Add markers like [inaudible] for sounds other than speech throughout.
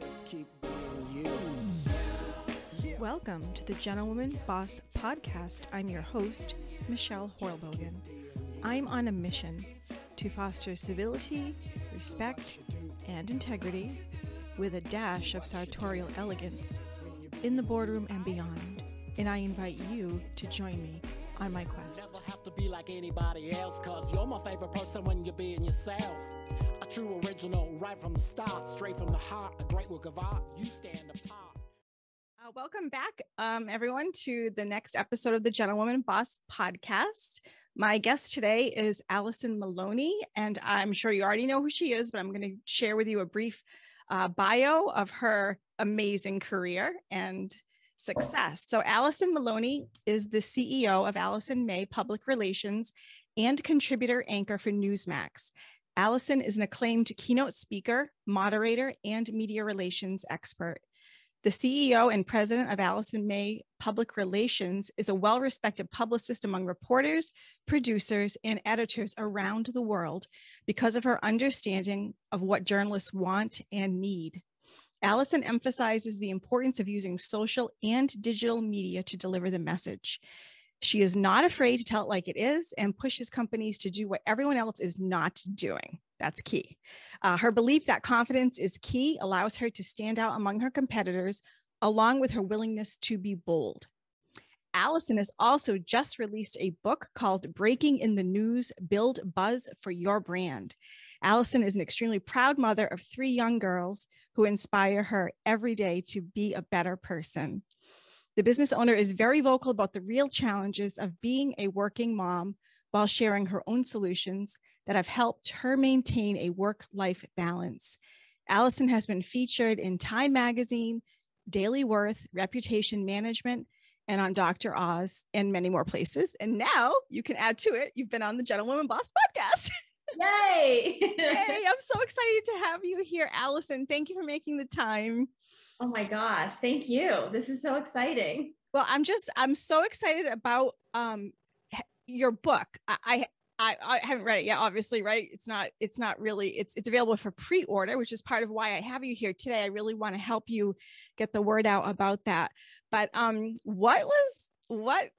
Just keep being you. Welcome to the Gentlewoman Boss Podcast. I'm your host, Michelle Horlbogen. I'm on a mission to foster civility, respect, and integrity with a dash of sartorial elegance in the boardroom and beyond. And I invite you to join me on my quest. Never have to be like anybody else, cause you're my favorite person when you're being yourself. True original, right from the start, straight from the heart, a great work of art. You stand apart. Uh, welcome back, um, everyone, to the next episode of the Gentlewoman Boss podcast. My guest today is Alison Maloni, and I'm sure you already know who she is, but I'm going to share with you a brief uh, bio of her amazing career and success. So, Alison Maloni is the CEO of Alison May Public Relations and contributor anchor for Newsmax. Alison is an acclaimed keynote speaker, moderator, and media relations expert. The CEO and president of Alison May Public Relations is a well respected publicist among reporters, producers, and editors around the world because of her understanding of what journalists want and need. Alison emphasizes the importance of using social and digital media to deliver the message. She is not afraid to tell it like it is and pushes companies to do what everyone else is not doing. That's key. Uh, her belief that confidence is key allows her to stand out among her competitors, along with her willingness to be bold. Alison has also just released a book called Breaking in the News Build Buzz for Your Brand. Allison is an extremely proud mother of three young girls who inspire her every day to be a better person. The business owner is very vocal about the real challenges of being a working mom while sharing her own solutions that have helped her maintain a work life balance. Alison has been featured in Time Magazine, Daily Worth, Reputation Management, and on Dr. Oz, and many more places. And now you can add to it, you've been on the Gentlewoman Boss podcast. [laughs] Yay! [laughs] hey, I'm so excited to have you here, Alison. Thank you for making the time. Oh my gosh, thank you. This is so exciting. Well, I'm just I'm so excited about um your book. I, I I haven't read it yet, obviously, right? It's not it's not really it's it's available for pre-order, which is part of why I have you here today. I really want to help you get the word out about that. But um what was what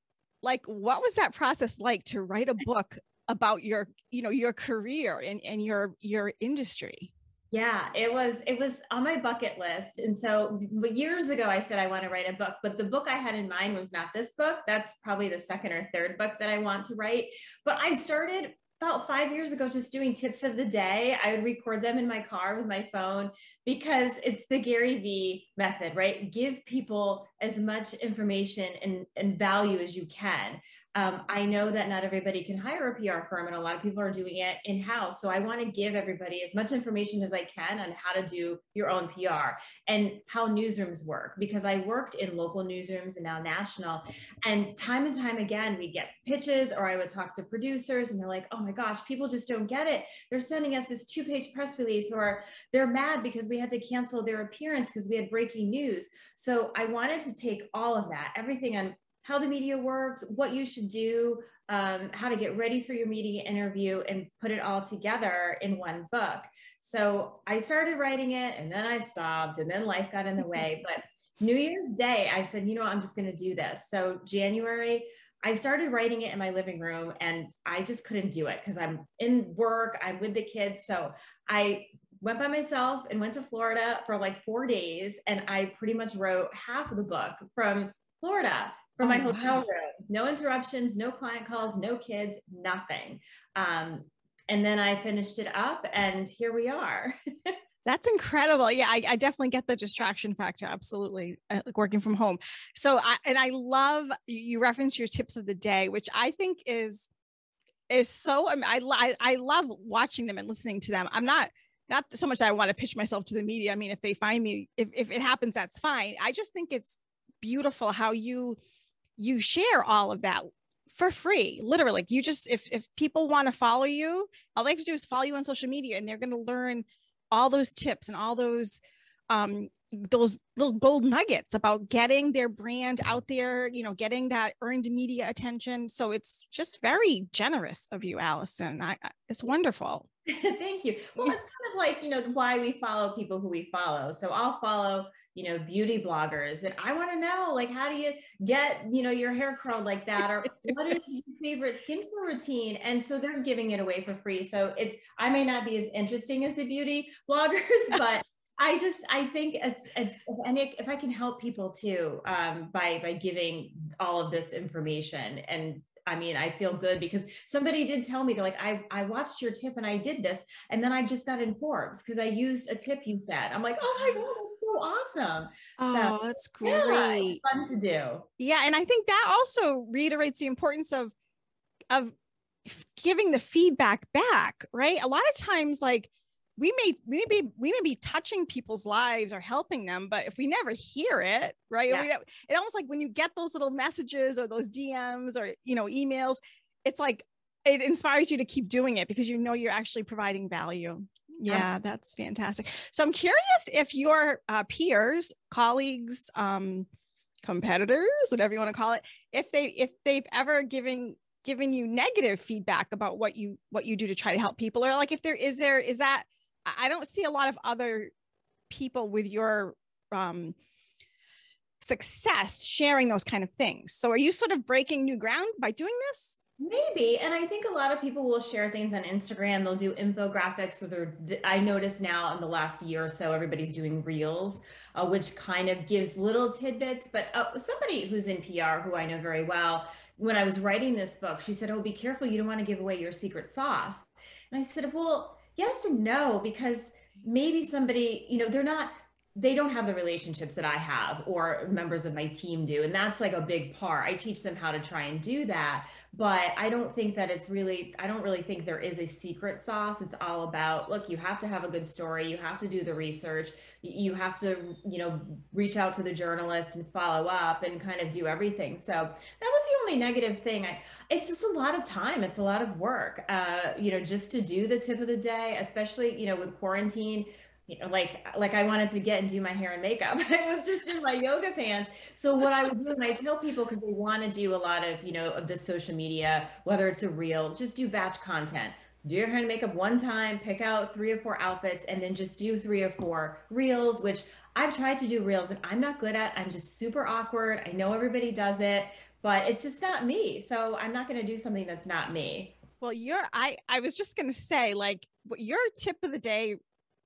like what was that process like to write a book about your you know your career and, and your your industry yeah it was it was on my bucket list and so years ago i said i want to write a book but the book i had in mind was not this book that's probably the second or third book that i want to write but i started about five years ago just doing tips of the day. I would record them in my car with my phone because it's the Gary Vee method, right? Give people as much information and, and value as you can. Um, I know that not everybody can hire a PR firm, and a lot of people are doing it in house. So I want to give everybody as much information as I can on how to do your own PR and how newsrooms work, because I worked in local newsrooms and now national. And time and time again, we get pitches, or I would talk to producers, and they're like, oh my gosh, people just don't get it. They're sending us this two page press release, or they're mad because we had to cancel their appearance because we had breaking news. So I wanted to take all of that, everything on how the media works, what you should do, um, how to get ready for your media interview, and put it all together in one book. So I started writing it and then I stopped, and then life got in the way. [laughs] But New Year's Day, I said, you know, I'm just going to do this. So January, I started writing it in my living room and I just couldn't do it because I'm in work, I'm with the kids. So I went by myself and went to Florida for like four days. And I pretty much wrote half of the book from Florida from my oh, hotel wow. room. No interruptions, no client calls, no kids, nothing. Um, and then I finished it up, and here we are. [laughs] That's incredible. Yeah, I, I, definitely get the distraction factor. Absolutely, uh, like working from home. So, I, and I love you reference your tips of the day, which I think is is so. I I I love watching them and listening to them. I'm not not so much that I want to pitch myself to the media. I mean, if they find me, if if it happens, that's fine. I just think it's beautiful how you you share all of that for free literally like you just if if people want to follow you all they have to do is follow you on social media and they're going to learn all those tips and all those um those little gold nuggets about getting their brand out there, you know, getting that earned media attention. So it's just very generous of you, Alison. I, it's wonderful. [laughs] Thank you. Well, it's kind of like, you know, why we follow people who we follow. So I'll follow, you know, beauty bloggers and I want to know, like, how do you get, you know, your hair curled like that? Or [laughs] what is your favorite skincare routine? And so they're giving it away for free. So it's, I may not be as interesting as the beauty bloggers, [laughs] but I just I think it's it's and if I can help people too um, by by giving all of this information and I mean, I feel good because somebody did tell me they're like, I, I watched your tip and I did this. And then I just got in Forbes because I used a tip you said. I'm like, oh my God, that's so awesome. Oh, so, that's great. Yeah, fun to do. Yeah. And I think that also reiterates the importance of of giving the feedback back, right? A lot of times, like we may we may be we may be touching people's lives or helping them but if we never hear it right yeah. we, it almost like when you get those little messages or those dms or you know emails it's like it inspires you to keep doing it because you know you're actually providing value yeah that's fantastic so i'm curious if your uh, peers colleagues um, competitors whatever you want to call it if they if they've ever given given you negative feedback about what you what you do to try to help people or like if there is there is that I don't see a lot of other people with your um, success sharing those kind of things. So are you sort of breaking new ground by doing this? Maybe. And I think a lot of people will share things on Instagram. They'll do infographics. So they're, I noticed now in the last year or so, everybody's doing reels, uh, which kind of gives little tidbits. But uh, somebody who's in PR, who I know very well, when I was writing this book, she said, Oh, be careful. You don't want to give away your secret sauce. And I said, Well, yes and no because maybe somebody you know they're not they don't have the relationships that I have or members of my team do. And that's like a big part. I teach them how to try and do that. But I don't think that it's really, I don't really think there is a secret sauce. It's all about, look, you have to have a good story. You have to do the research. You have to, you know, reach out to the journalist and follow up and kind of do everything. So that was the only negative thing. I, it's just a lot of time. It's a lot of work, uh, you know, just to do the tip of the day, especially, you know, with quarantine you know, like like I wanted to get and do my hair and makeup. [laughs] I was just in my yoga pants. So what I would do, and I tell people because they want to do a lot of, you know, of the social media, whether it's a reel, just do batch content. Do your hair and makeup one time, pick out three or four outfits, and then just do three or four reels, which I've tried to do reels and I'm not good at. I'm just super awkward. I know everybody does it, but it's just not me. So I'm not going to do something that's not me. Well, you're I I was just going to say like your tip of the day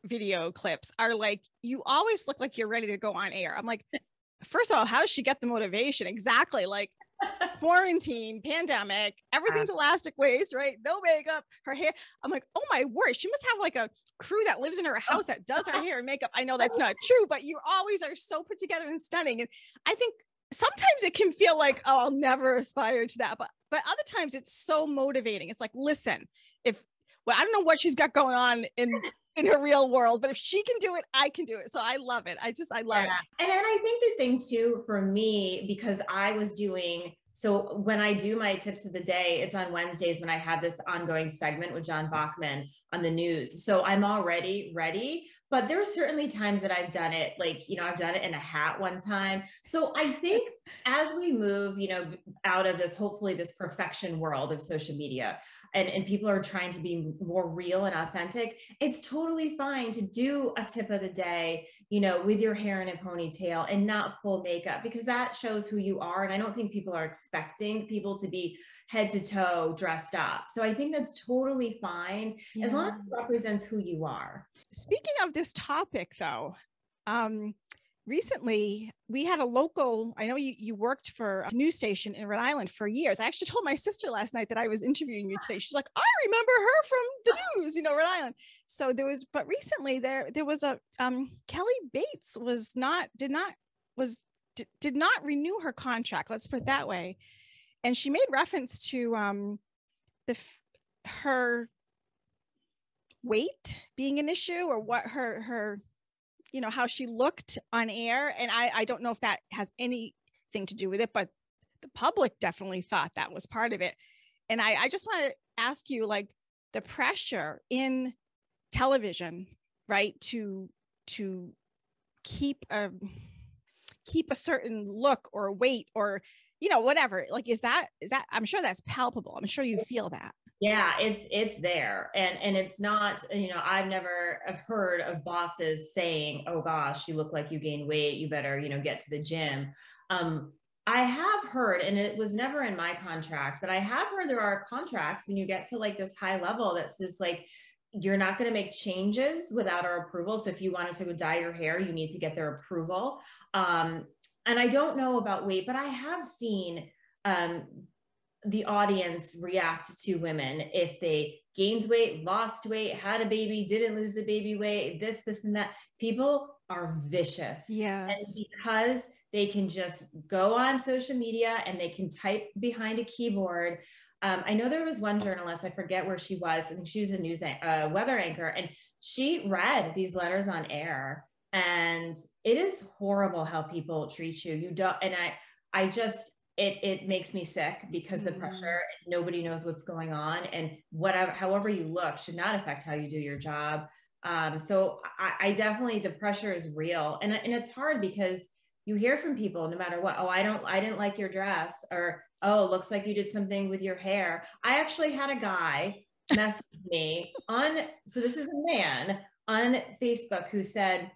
video clips are like you always look like you're ready to go on air. I'm like, first of all, how does she get the motivation? Exactly. Like [laughs] quarantine, pandemic, everything's elastic waist, right? No makeup, her hair. I'm like, oh my word, she must have like a crew that lives in her oh. house that does her [laughs] hair and makeup. I know that's not true, but you always are so put together and stunning. And I think sometimes it can feel like, oh, I'll never aspire to that. But but other times it's so motivating. It's like, listen, if well, I don't know what she's got going on in in her real world, but if she can do it, I can do it. So I love it. I just, I love yeah. it. And then I think the thing too, for me, because I was doing, so when I do my tips of the day, it's on Wednesdays when I have this ongoing segment with John Bachman on the news. So I'm already ready, but there are certainly times that I've done it, like, you know, I've done it in a hat one time. So I think [laughs] as we move, you know, out of this, hopefully this perfection world of social media, and, and people are trying to be more real and authentic, it's totally fine to do a tip of the day, you know, with your hair in a ponytail and not full makeup because that shows who you are. And I don't think people are expecting people to be head to toe dressed up. So I think that's totally fine yeah. as long as it represents who you are. Speaking of this topic, though, um, recently we had a local i know you, you worked for a news station in rhode island for years. I actually told my sister last night that i was interviewing you today. She's like i remember her from the news you know rhode island. So there was but recently there there was a um kelly bates was not did not was d- did not renew her contract let's put it that way. And she made reference to um the her weight being an issue or what her her you know how she looked on air and i i don't know if that has anything to do with it but the public definitely thought that was part of it. And i i just want to ask you like the pressure in television right to to keep a keep a certain look or weight or you know whatever like is that is that i'm sure that's palpable i'm sure you feel that yeah it's it's there and and it's not you know i've never heard of bosses saying oh gosh you look like you gained weight you better you know get to the gym um i have heard and it was never in my contract but i have heard there are contracts when you get to like this high level that says like you're not going to make changes without our approval. So if you wanted to dye your hair, you need to get their approval. Um, and I don't know about weight, but I have seen um, the audience react to women if they gained weight, lost weight, had a baby, didn't lose the baby weight, this, this, and that. People are vicious. Yes. And because they can just go on social media and they can type behind a keyboard. Um, I know there was one journalist, I forget where she was. I think she was a news uh, weather anchor, and she read these letters on air and it is horrible how people treat you. You don't and i i just it it makes me sick because mm. the pressure nobody knows what's going on. And whatever however you look should not affect how you do your job. Um, so I, I definitely the pressure is real. And, and it's hard because you hear from people no matter what oh i don't i didn't like your dress or oh looks like you did something with your hair. I actually had a guy message me on so this is a man on facebook who said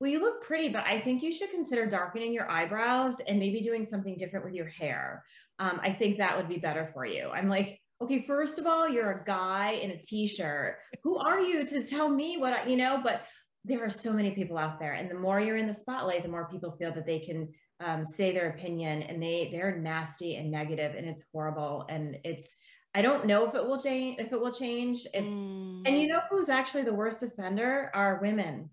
well, you look pretty, but I think you should consider darkening your eyebrows and maybe doing something different with your hair. Um, I think that would be better for you. I'm like, okay, first of all, you're a guy in a t-shirt. Who are you to tell me what I, you know? But there are so many people out there, and the more you're in the spotlight, the more people feel that they can um, say their opinion, and they they're nasty and negative, and it's horrible, and it's. I don't know if it will change. If it will change, it's mm. and you know who's actually the worst offender are women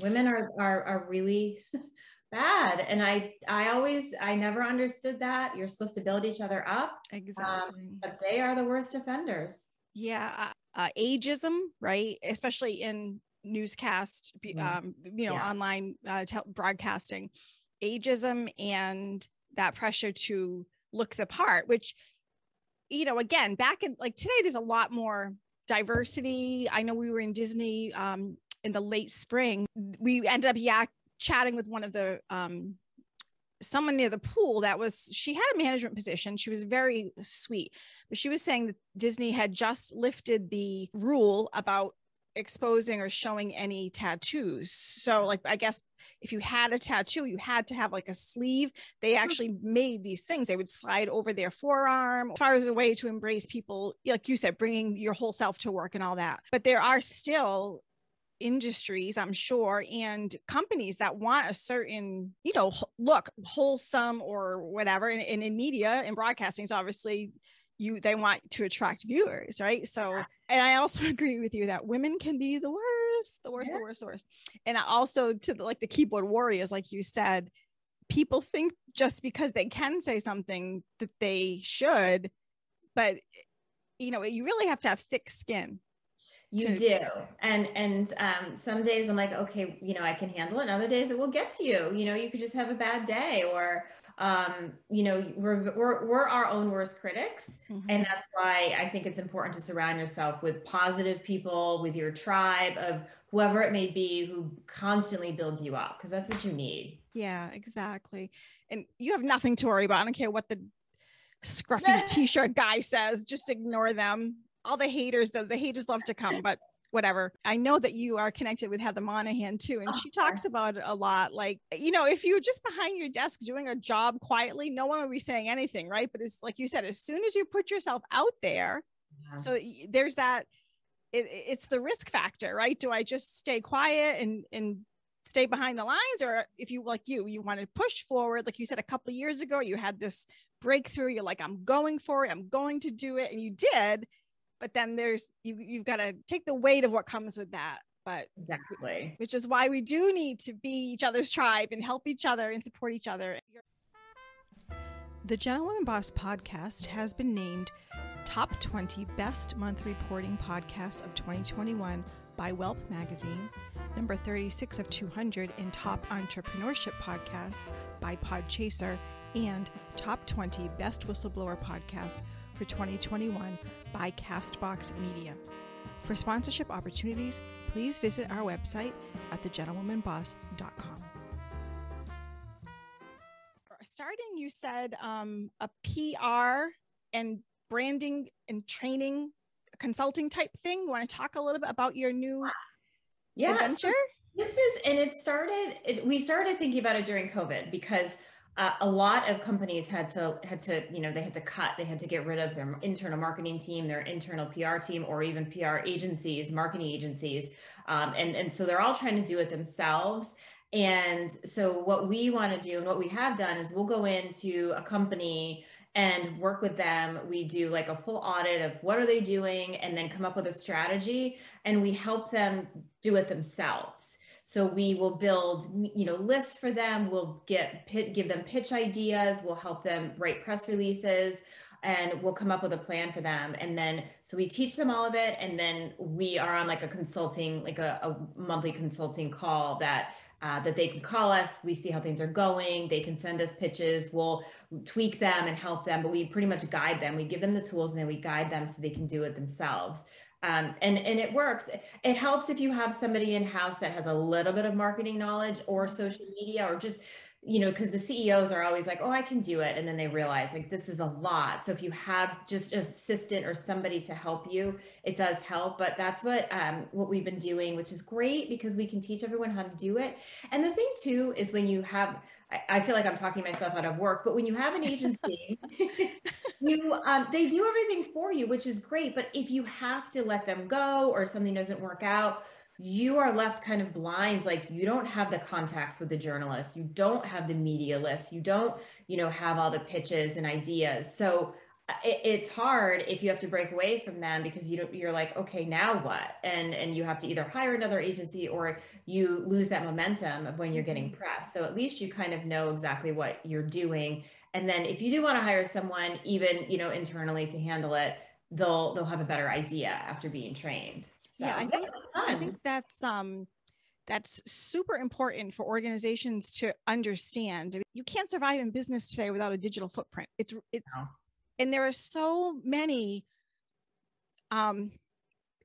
women are are, are really [laughs] bad. And i i always i never understood that. You're supposed to build each other up exactly. um, but they are the worst offenders. Yeah uh, uh ageism right? Especially in newscast mm-hmm. um, you know yeah. online uh, te- broadcasting. Ageism and that pressure to look the part which you know again back in like today there's a lot more diversity. I know we were in disney um, in the late spring, we ended up yak chatting with one of the um, someone near the pool that was she had a management position. She was very sweet but she was saying that disney had just lifted the rule about exposing or showing any tattoos. So like i guess if you had a tattoo you had to have like a sleeve. They hmm. actually made these things. They would slide over their forearm as far as a way to embrace people like you said bringing your whole self to work and all that. But there are still industries i'm sure and companies that want a certain you know look wholesome or whatever and, and in media and broadcasting is obviously you they want to attract viewers right? So ah. and i also [laughs] agree with you that women can be the worst the worst yeah. the worst the worst. And also to the, like the keyboard warriors like you said people think just because they can say something that they should but you know you really have to have thick skin you do. And and um, some days I'm like, okay, you know, I can handle it. And other days it will get to you. You know, you could just have a bad day or um, you know, we're, we're, we're our own worst critics. Mm-hmm. And that's why I think it's important to surround yourself with positive people, with your tribe of whoever it may be who constantly builds you up because that's what you need. Yeah, exactly. And you have nothing to worry about. I don't care what the scruffy [laughs] t-shirt guy says, just ignore them all the haters the, the haters love to come but whatever. I know that you are connected with heather monahan too and oh, she talks about it a lot. Like you know if you're just behind your desk doing a job quietly no one will be saying anything right? But it's like you said as soon as you put yourself out there yeah. so there's that it, it's the risk factor right? Do i just stay quiet and and stay behind the lines? Or if you like you you want to push forward like you said a couple years ago you had this breakthrough you're like i'm going for it i'm going to do it and you did but then there's you you've got to take the weight of what comes with that but exactly. which is why we do need to be each other's tribe and help each other and support each other. The gentlewoman boss podcast has been named top 20 best month reporting podcasts of 2021 by Welp magazine number 36 of 200 in top entrepreneurship podcasts by podchaser and top 20 best whistleblower podcasts for 2021 by Castbox Media. For sponsorship opportunities, please visit our website at thegentlewomanboss.com. Starting, you said um, a PR and branding and training consulting type thing. You want to talk a little bit about your new yeah, adventure? So this is, and it started, it, we started thinking about it during COVID because uh, a lot of companies had to had to you know they had to cut they had to get rid of their internal marketing team their internal pr team or even pr agencies marketing agencies. Um, and and so they're all trying to do it themselves. And so what we want to do and what we have done is we'll go into a company and work with them. We do like a full audit of what are they doing and then come up with a strategy and we help them do it themselves so we will build, you know, lists for them. We'll get give them pitch ideas. We'll help them write press releases, and we'll come up with a plan for them. And then so we teach them all of it, and then we are on like a consulting, like a, a monthly consulting call that uh, that they can call us. We see how things are going. They can send us pitches. We'll tweak them and help them, but we pretty much guide them. We give them the tools and then we guide them so they can do it themselves um, and and it works. It helps if you have somebody in house that has a little bit of marketing knowledge or social media or just you know because the ceos are always like oh i can do it. And then they realize like this is a lot. So if you have just an assistant or somebody to help you it does help. But that's what um, what we've been doing which is great because we can teach everyone how to do it. And the thing too is when you have I, feel like I'm talking myself out of work, but when you have an agency, [laughs] you um, they do everything for you, which is great. But if you have to let them go or something doesn't work out, you are left kind of blind like you don't have the contacts with the journalists you don't have the media list you don't you know have all the pitches and ideas so it, it's hard if you have to break away from them because you don't you're like okay now what? And and you have to either hire another agency or you lose that momentum of when you're getting mm-hmm. press so at least you kind of know exactly what you're doing. And then if you do want to hire someone even you know internally to handle it they'll they'll have a better idea after being trained. So, yeah i think i think that's um that's super important for organizations to understand. You can't survive in business today without a digital footprint. It's it's no and there are so many um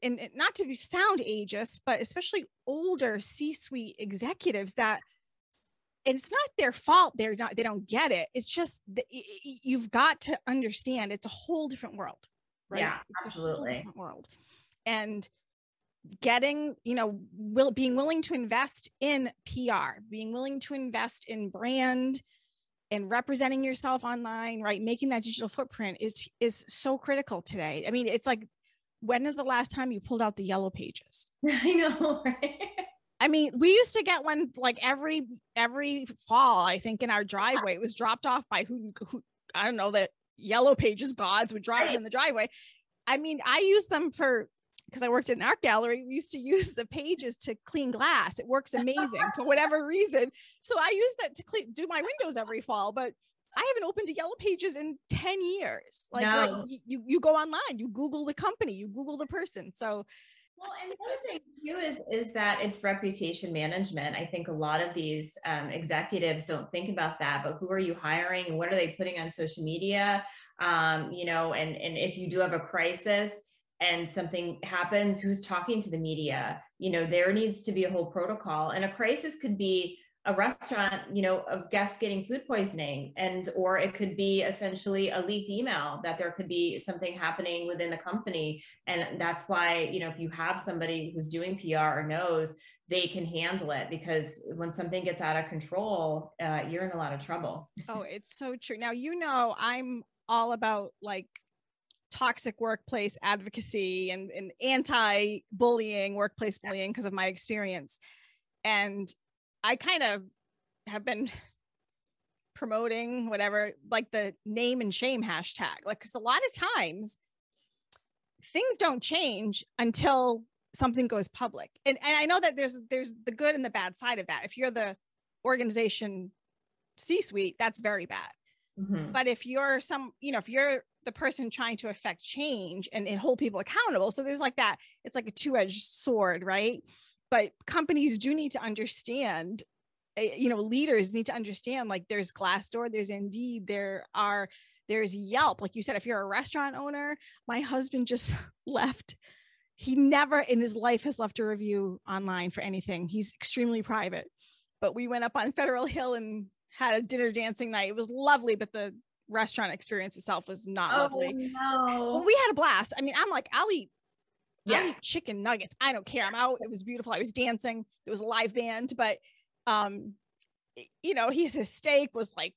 and not to be sound ageist but especially older c-suite executives that it's not their fault they're not they don't get it. It's just you've got to understand it's a whole different world right? Yeah absolutely. world. And getting you know will being willing to invest in pr being willing to invest in brand and representing yourself online right making that digital footprint is is so critical today. I mean it's like when is the last time you pulled out the yellow pages? [laughs] I know right? I mean we used to get one like every every fall i think in our driveway. It was dropped off by who, who i don't know that yellow pages gods would drop it in the driveway. I mean i use them for because I worked in an art gallery, we used to use the pages to clean glass. It works amazing for whatever [laughs] reason. So I use that to clean, do my windows every fall, but I haven't opened a yellow pages in 10 years. Like, no. like you, you go online, you Google the company, you Google the person. So well, and the other thing too is is that it's reputation management. I think a lot of these um, executives don't think about that. But who are you hiring, and what are they putting on social media? Um, you know, and and if you do have a crisis, and something happens, who's talking to the media? You know, there needs to be a whole protocol. And a crisis could be a restaurant, you know, of guests getting food poisoning, and or it could be essentially a leaked email that there could be something happening within the company. And that's why, you know, if you have somebody who's doing PR or knows, they can handle it because when something gets out of control, uh, you're in a lot of trouble. Oh, it's so true. Now, you know, I'm all about like toxic workplace advocacy and, and anti-bullying workplace bullying because of my experience. And i kind of have been [laughs] promoting whatever like the name and shame hashtag like because a lot of times things don't change until something goes public. And, and i know that there's there's the good and the bad side of that. If you're the organization c suite that's very bad. Mm-hmm. but if you're some you know if you're the person trying to affect change and, and hold people accountable. So there's like that, it's like a two-edged sword, right? But companies do need to understand eh, you know leaders need to understand like there's glassdoor there's indeed there are there's yelp like you said if you're a restaurant owner my husband just [laughs] left he never in his life has left a review online for anything he's extremely private but we went up on federal hill and had a dinner dancing night. It was lovely, but the restaurant experience itself was not Oh lovely. no. Well, we had a blast. I mean, I'm like, I'll eat, I'll yeah. eat chicken nuggets. I don't care. I'm out. It was beautiful. I was dancing. There was a live band, but um, you know, his his steak was like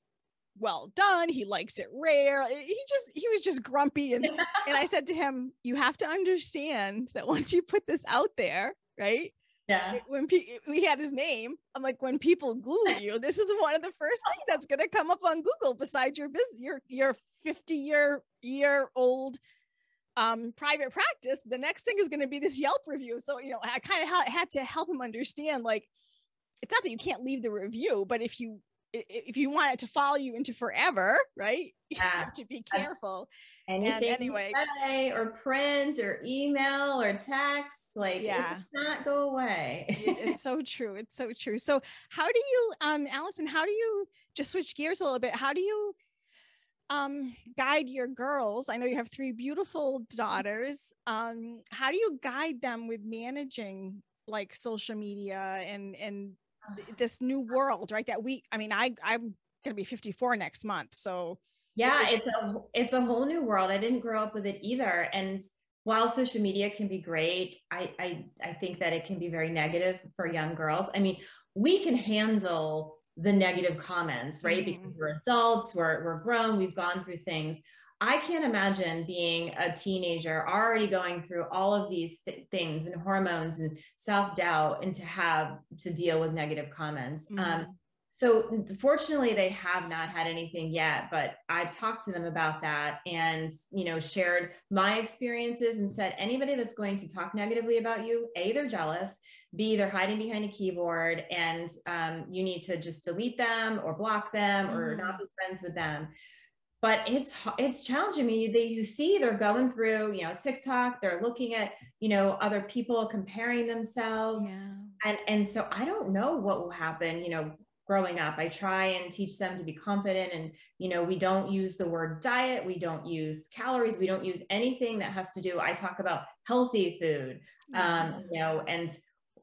well done. He likes it rare. He just he was just grumpy and [laughs] and I said to him, you have to understand that once you put this out there, right? Yeah. when pe- we had his name, I'm like, when people Google [laughs] you, this is one of the first things that's going to come up on Google besides your business, your your 50 year year old um private practice. The next thing is going to be this Yelp review. So you know, I kind of ha- had to help him understand, like, it's not that you can't leave the review, but if you if you want it to follow you into forever, right? [laughs] You Yeah. have to be careful. Anything you anyway- or print or email or text, like Yeah. not go away. It- it's so [laughs] true. It's so true. So how do you, um, Alison, how do you just switch gears a little bit? How do you um guide your girls? I know you have three beautiful daughters. Um, how do you guide them with managing like social media and and this new world, right? That we I mean, I I'm gonna be 54 next month. So yeah it's a it's a whole new world i didn't grow up with it either and while social media can be great i i i think that it can be very negative for young girls i mean we can handle the negative comments right Mhm. because we're adults we're we're grown we've gone through things i can't imagine being a teenager already going through all of these th- things and hormones and self-doubt and to have to deal with negative comments um Mhm. so fortunately they have not had anything yet but i've talked to them about that and you know shared my experiences and said anybody that's going to talk negatively about you a they're jealous b they're hiding behind a keyboard and um, you need to just delete them or block them or Mhm. not be friends with them but it's it's challenging me they you see they're going through you know tiktok they're looking at you know other people comparing themselves. Yeah. and and so i don't know what will happen you know growing up. I try and teach them to be confident and you know we don't use the word diet. We don't use calories. We don't use anything that has to do i talk about healthy food um you know and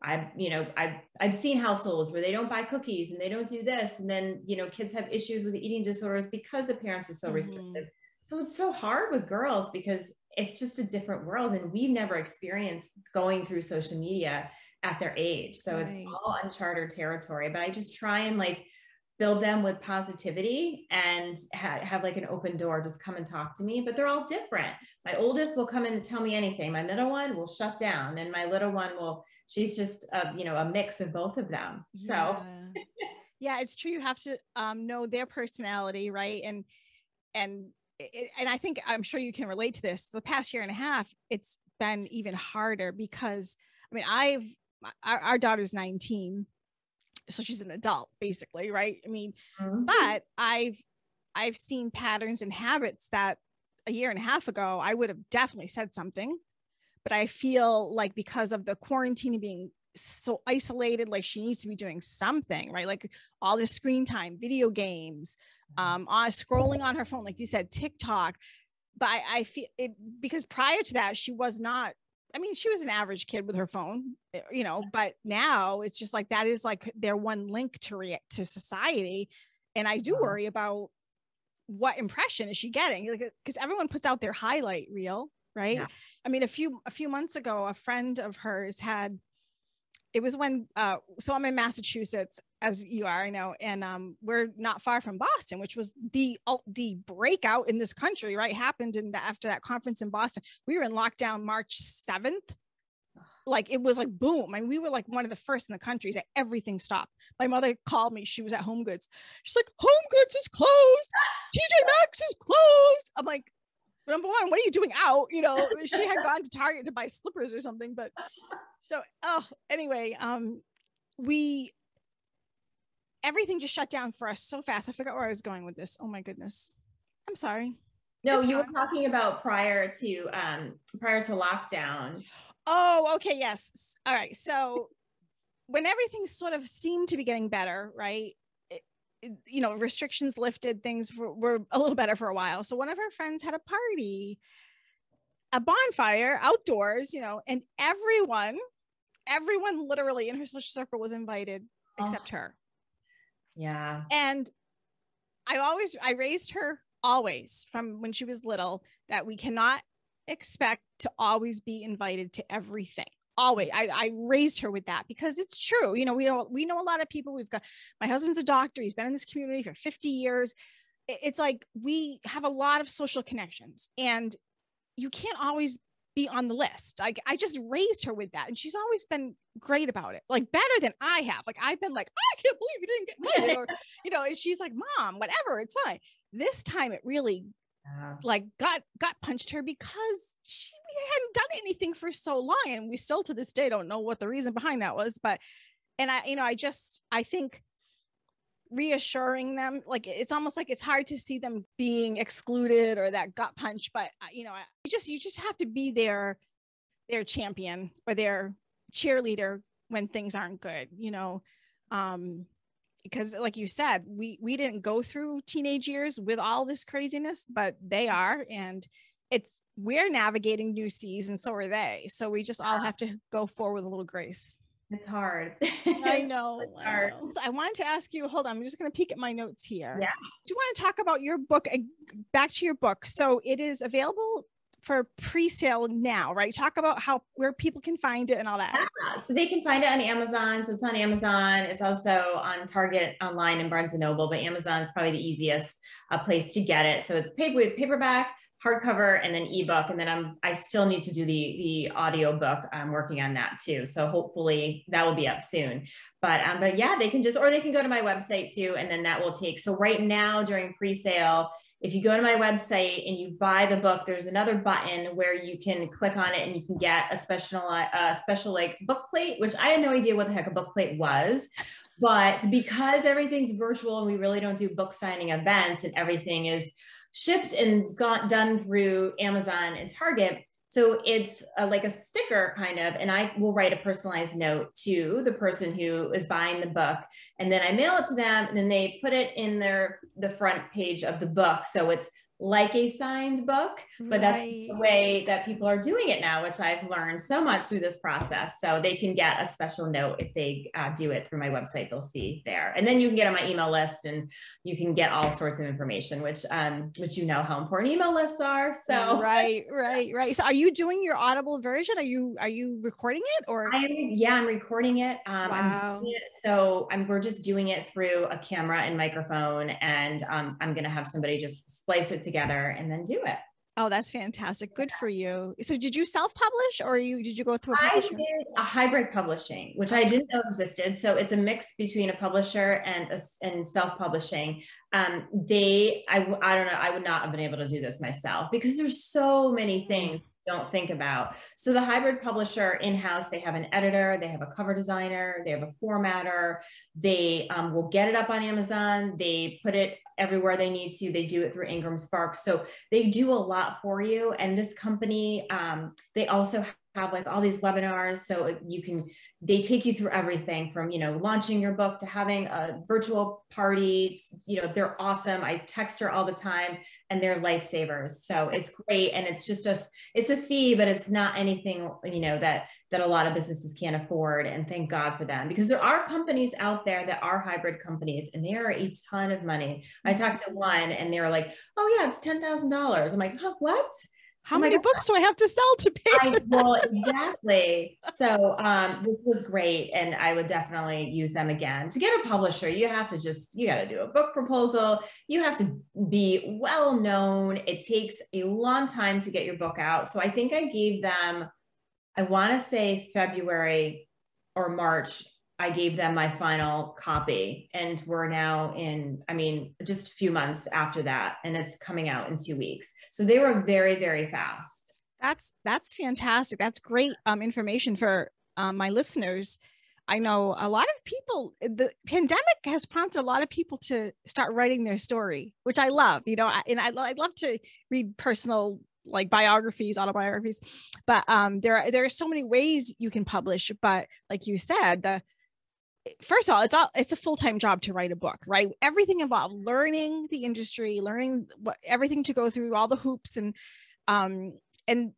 I've, you know, I've, I've seen households where they don't buy cookies and they don't do this. And then, you know, kids have issues with eating disorders because the parents are so Mhm. restrictive. So it's so hard with girls because it's just a different world. And we've never experienced going through social media at their age. So Right. it's all uncharted territory, but I just try and like build them with positivity and ha- have like an open door, just come and talk to me, but they're all different. My oldest will come and tell me anything. My middle one will shut down and my little one will, she's just a, you know, a mix of both of them. So yeah. yeah it's true you have to um know their personality right and and it, and i think i'm sure you can relate to this the past year and a half it's been even harder because i mean i've our, our daughter's 19 so she's an adult basically right? I mean Mhm. but i've i've seen patterns and habits that a year and a half ago i would have definitely said something but i feel like because of the quarantine and being so isolated like she needs to be doing something right? Like all the screen time video games um on scrolling on her phone like you said tiktok. But i, I feel it because prior to that she was not i mean she was an average kid with her phone eh, you know but now it's just like that is like their one link to react to society and i do Wow. worry about what impression is she getting because everyone puts out their highlight reel right Yeah. i mean a few a few months ago a friend of hers had it was when uh so i'm in massachusetts as you are i know and um we're not far from boston which was the the breakout in this country right? Happened in the after that conference in boston. We were in lockdown march 7th like it was like boom. And we were like one of the first in the countries that everything stopped. My mother called me. She was at home goods. She's like home goods is closed. Tj maxx is closed. I'm like number one what are you doing out? You know [laughs] she had gone to target to buy slippers or something but so oh anyway um we everything just shut down for us so fast. I forgot where i was going with this. Oh my goodness. I'm sorry. No, It's you were talking about prior to, um, prior to lockdown. oh okay yes. All right so when everything sort of seemed to be getting better right you know restrictions lifted things were, were a little better for a while so one of her friends had a party a bonfire outdoors you know and everyone everyone literally in her social circle was invited Oh. except her Yeah. and I always I raised her always from when she was little that we cannot expect to always be invited to everything always I, I raised her with that because it's true you know we know we know a lot of people we've got my husband's a doctor he's been in this community for 50 years. It's like we have a lot of social connections and you can't always be on the list. Like i just raised her with that and she's always been great about it like better than i have. Like i've been like i can't believe you didn't get [laughs] money or you know and she's like mom whatever it's fine. This time it really uh, like got got punched her because she hadn't done anything for so long and we still to this day don't know what the reason behind that was but and i you know i just i think reassuring them like it's almost like it's hard to see them being excluded or that gut punch but uh, you know you just you just have to be their their champion or their cheerleader when things aren't good you know? Um because like you said we we didn't go through teenage years with all this craziness but they are and it's we're navigating new seas and so are they. So we just all have to go forward with a little grace. It's hard. [laughs] I know, I. I wanted to ask you hold on i'm just going to peek at my notes here. Yeah. Do you want to talk about your book back to your book? So it is available for pre-sale now, right? Talk about how where people can find it and all that. Yeah, so they can find it on Amazon. So it's on Amazon. It's also on Target online and Barnes and Noble, but Amazon is probably the easiest uh, place to get it. So it's with paperback, hardcover, and then ebook. And then I'm I still need to do the the audio book. I'm working on that too. So hopefully that will be up soon. But um, but yeah, they can just or they can go to my website too, and then that will take. So right now during pre-sale if you go to my website and you buy the book, there's another button where you can click on it and you can get a special, uh, special like book plate, which I had no idea what the heck a book plate was. But because everything's virtual and we really don't do book signing events and everything is shipped and got done through Amazon and Target, so it's a, like a sticker kind of, and I will write a personalized note to the person who is buying the book, and then I mail it to them, and then they put it in their the front page of the book. So it's like a signed book, but right. that's the way that people are doing it now, which I've learned so much through this process. So they can get a special note if they uh, do it through my website, they'll see there. And then you can get on my email list and you can get all sorts of information, which, um, which you know how important email lists are. So right, [laughs] right, right. So are you doing your audible version? Are you, are you recording it or? I am, yeah, I'm recording it. Um, wow. I'm it, so I'm, we're just doing it through a camera and microphone and um, I'm going to have somebody just splice it together and then do it. Oh, that's fantastic. Good for you. So did you self-publish or you did you go through a I did a hybrid publishing, which I didn't know existed. So it's a mix between a publisher and a, and self-publishing. Um, they, I, I don't know, I would not have been able to do this myself because there's so many things don't think about. So the hybrid publisher in-house, they have an editor, they have a cover designer, they have a formatter, they um, will get it up on Amazon, they put it everywhere they need to. They do it through Ingram Sparks. So they do a lot for you. And this company, um, they also have like all these webinars so you can they take you through everything from you know launching your book to having a virtual party it's, you know they're awesome i text her all the time and they're lifesavers so it's great and it's just a it's a fee but it's not anything you know that that a lot of businesses can't afford and thank god for them because there are companies out there that are hybrid companies and they are a ton of money i talked to one and they were like oh yeah it's $10000 i'm like oh, what how oh many books do I have to sell to pay? I, well, [laughs] exactly. So um, this was great, and I would definitely use them again. To get a publisher, you have to just you got to do a book proposal. You have to be well known. It takes a long time to get your book out. So I think I gave them, I want to say February or March I gave them my final copy and we're now in, I mean, just a few months after that, and it's coming out in two weeks. So they were very, very fast. That's that's fantastic. That's great um, information for um, my listeners. I know a lot of people, the pandemic has prompted a lot of people to start writing their story, which I love, you know, and I, I love to read personal like biographies, autobiographies, but um, there are, there are so many ways you can publish, but like you said, the, first of all, it's all it's a full-time job to write a book, right? Everything involved learning the industry, learning what everything to go through, all the hoops and um and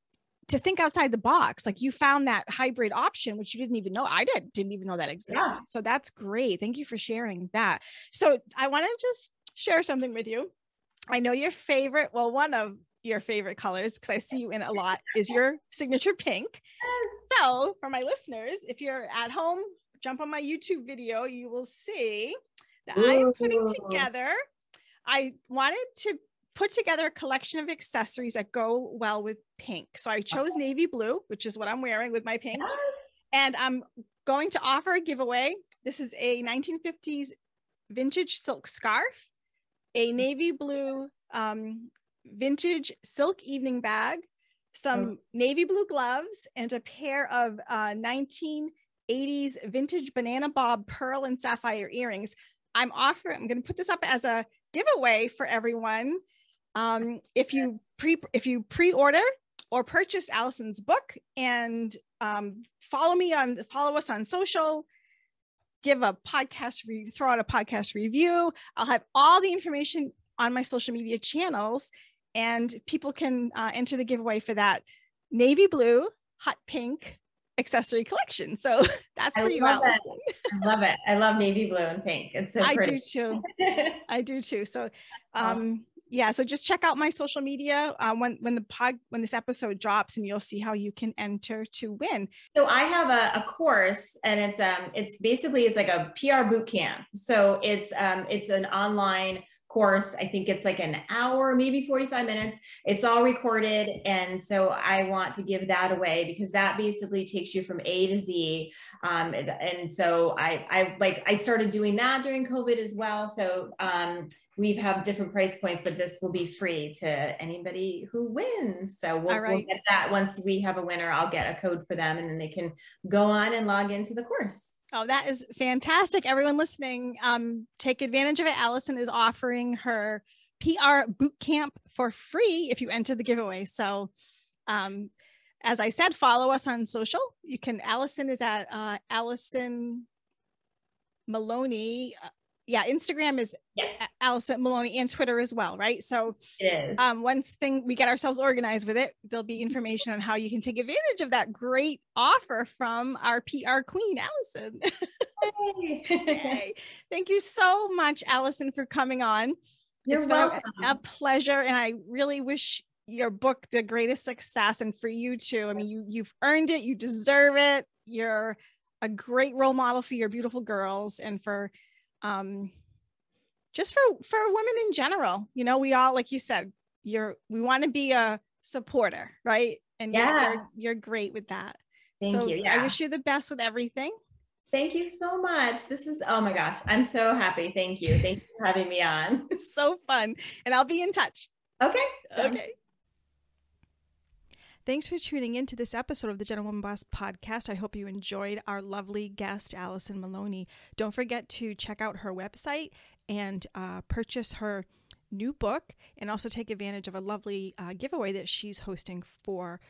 to think outside the box. Like you found that hybrid option, which you didn't even know. I did, didn't even know that existed. Yeah. So that's great. Thank you for sharing that. So I want to just share something with you. I know your favorite, well, one of your favorite colors, because I see you in a lot, is your signature pink. So, for my listeners, if you're at home, jump on my YouTube video, you will see that I am putting together. I wanted to put together a collection of accessories that go well with pink. So I chose okay. navy blue, which is what I'm wearing with my pink. Yes. And I'm going to offer a giveaway. This is a 1950s vintage silk scarf, a navy blue um, vintage silk evening bag, some oh. navy blue gloves, and a pair of uh, 1980s vintage banana bob pearl and sapphire earrings. I'm offering, I'm going to put this up as a giveaway for everyone. Um, if you pre if you pre-order or purchase Alison's book and um, follow me on follow us on social, give a podcast re- throw out a podcast review. I'll have all the information on my social media channels, and people can uh, enter the giveaway for that navy blue, hot pink accessory collection. So [laughs] that's for you, Alison. [laughs] I love it. I love navy blue and pink. It's so I do too. [laughs] I do too. So um awesome. yeah, so just check out my social media uh, when when the pod when this episode drops and you'll see how you can enter to win. So I have a, a course and it's um it's basically it's like a PR boot camp. So it's um it's an online course. I think it's like an hour, maybe 45 minutes. It's all recorded. And so I want to give that away because that basically takes you from A to Z. Um, and, and, so I, I like, I started doing that during COVID as well. So um, we have different price points, but this will be free to anybody who wins. So we'll, right. we'll get that once we have a winner, I'll get a code for them and then they can go on and log into the course. Oh, that is fantastic. Everyone listening, um, take advantage of it. Alison is offering her PR boot camp for free if you enter the giveaway. So, um, as I said, follow us on social. You can, Alison is at uh, Alison Maloni uh, yeah, Instagram is yeah. Alison Maloni and Twitter as well, right? So um, once thing we get ourselves organized with it, there'll be information on how you can take advantage of that great offer from our PR queen, Alison. [laughs] Hey. Thank you so much, Alison, for coming on. You're it's welcome. been a, a pleasure, and I really wish your book the greatest success, and for you too. I mean, you you've earned it. You deserve it. You're a great role model for your beautiful girls, and for um, just for for women in general. You know, we all, like you said, you're we want to be a supporter, right? And yeah. you're, you're great with that. Thank so you. Yeah. I wish you the best with everything. Thank you so much. This is, oh my gosh, I'm so happy. Thank you. Thank you for having me on. [laughs] so fun. And I'll be in touch. Okay. So. Okay. Thanks for tuning in to this episode of the Gentlewoman Boss podcast. I hope you enjoyed our lovely guest, Alison Maloni. Don't forget to check out her website and uh, purchase her new book and also take advantage of a lovely uh, giveaway that she's hosting for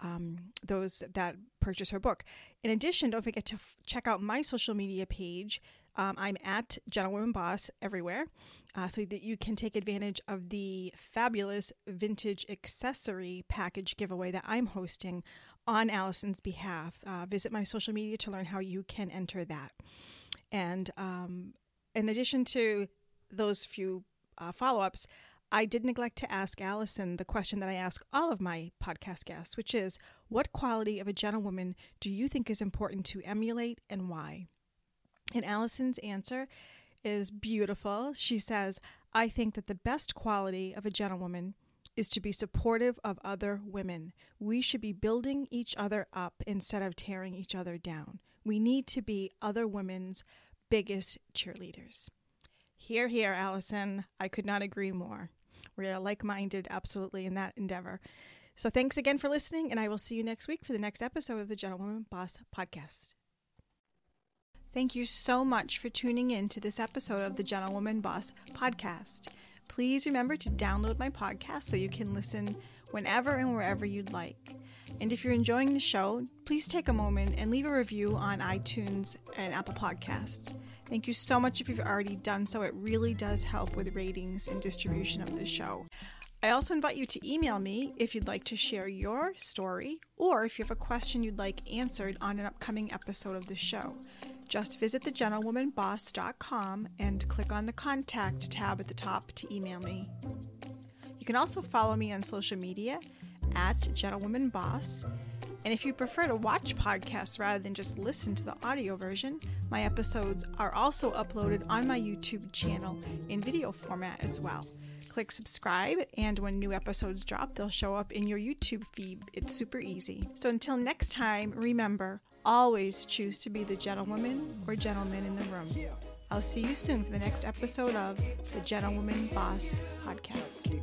um, those that purchase her book. In addition, don't forget to f- check out my social media page. Um, I'm at Gentlewoman Boss everywhere uh, so that you can take advantage of the fabulous vintage accessory package giveaway that I'm hosting on Alison's behalf. Uh, visit my social media to learn how you can enter that. And um, in addition to those few uh, follow ups, I did neglect to ask Alison the question that I ask all of my podcast guests, which is what quality of a gentlewoman do you think is important to emulate and why? And Alison's answer is beautiful. She says, I think that the best quality of a gentlewoman is to be supportive of other women. We should be building each other up instead of tearing each other down. We need to be other women's biggest cheerleaders. Here, here, Alison. I could not agree more. We are like minded, absolutely, in that endeavor. So, thanks again for listening, and I will see you next week for the next episode of the Gentlewoman Boss Podcast. Thank you so much for tuning in to this episode of the Gentlewoman Boss podcast. Please remember to download my podcast so you can listen whenever and wherever you'd like. And if you're enjoying the show, please take a moment and leave a review on iTunes and Apple Podcasts. Thank you so much if you've already done so. It really does help with ratings and distribution of the show. I also invite you to email me if you'd like to share your story or if you have a question you'd like answered on an upcoming episode of the show. Just visit thegentlewomanboss.com and click on the contact tab at the top to email me. You can also follow me on social media at gentlewomanboss. And if you prefer to watch podcasts rather than just listen to the audio version, my episodes are also uploaded on my YouTube channel in video format as well. Click subscribe, and when new episodes drop, they'll show up in your YouTube feed. It's super easy. So until next time, remember always choose to be the gentlewoman or gentleman in the room. I'll see you soon for the next episode of the Gentlewoman Boss Podcast.